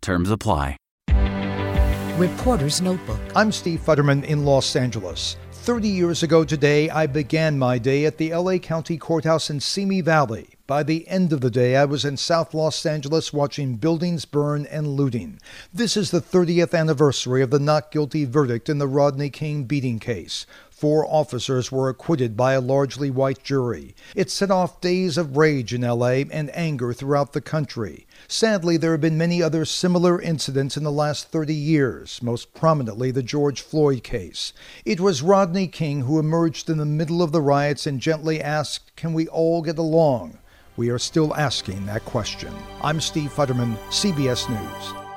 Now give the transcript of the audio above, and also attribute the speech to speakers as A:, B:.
A: Terms apply.
B: Reporter's Notebook.
C: I'm Steve Futterman in Los Angeles. 30 years ago today, I began my day at the LA County Courthouse in Simi Valley. By the end of the day, I was in South Los Angeles watching buildings burn and looting. This is the 30th anniversary of the not guilty verdict in the Rodney King beating case. Four officers were acquitted by a largely white jury. It set off days of rage in LA and anger throughout the country. Sadly, there have been many other similar incidents in the last 30 years, most prominently the George Floyd case. It was Rodney King who emerged in the middle of the riots and gently asked, Can we all get along? We are still asking that question. I'm Steve Futterman, CBS News.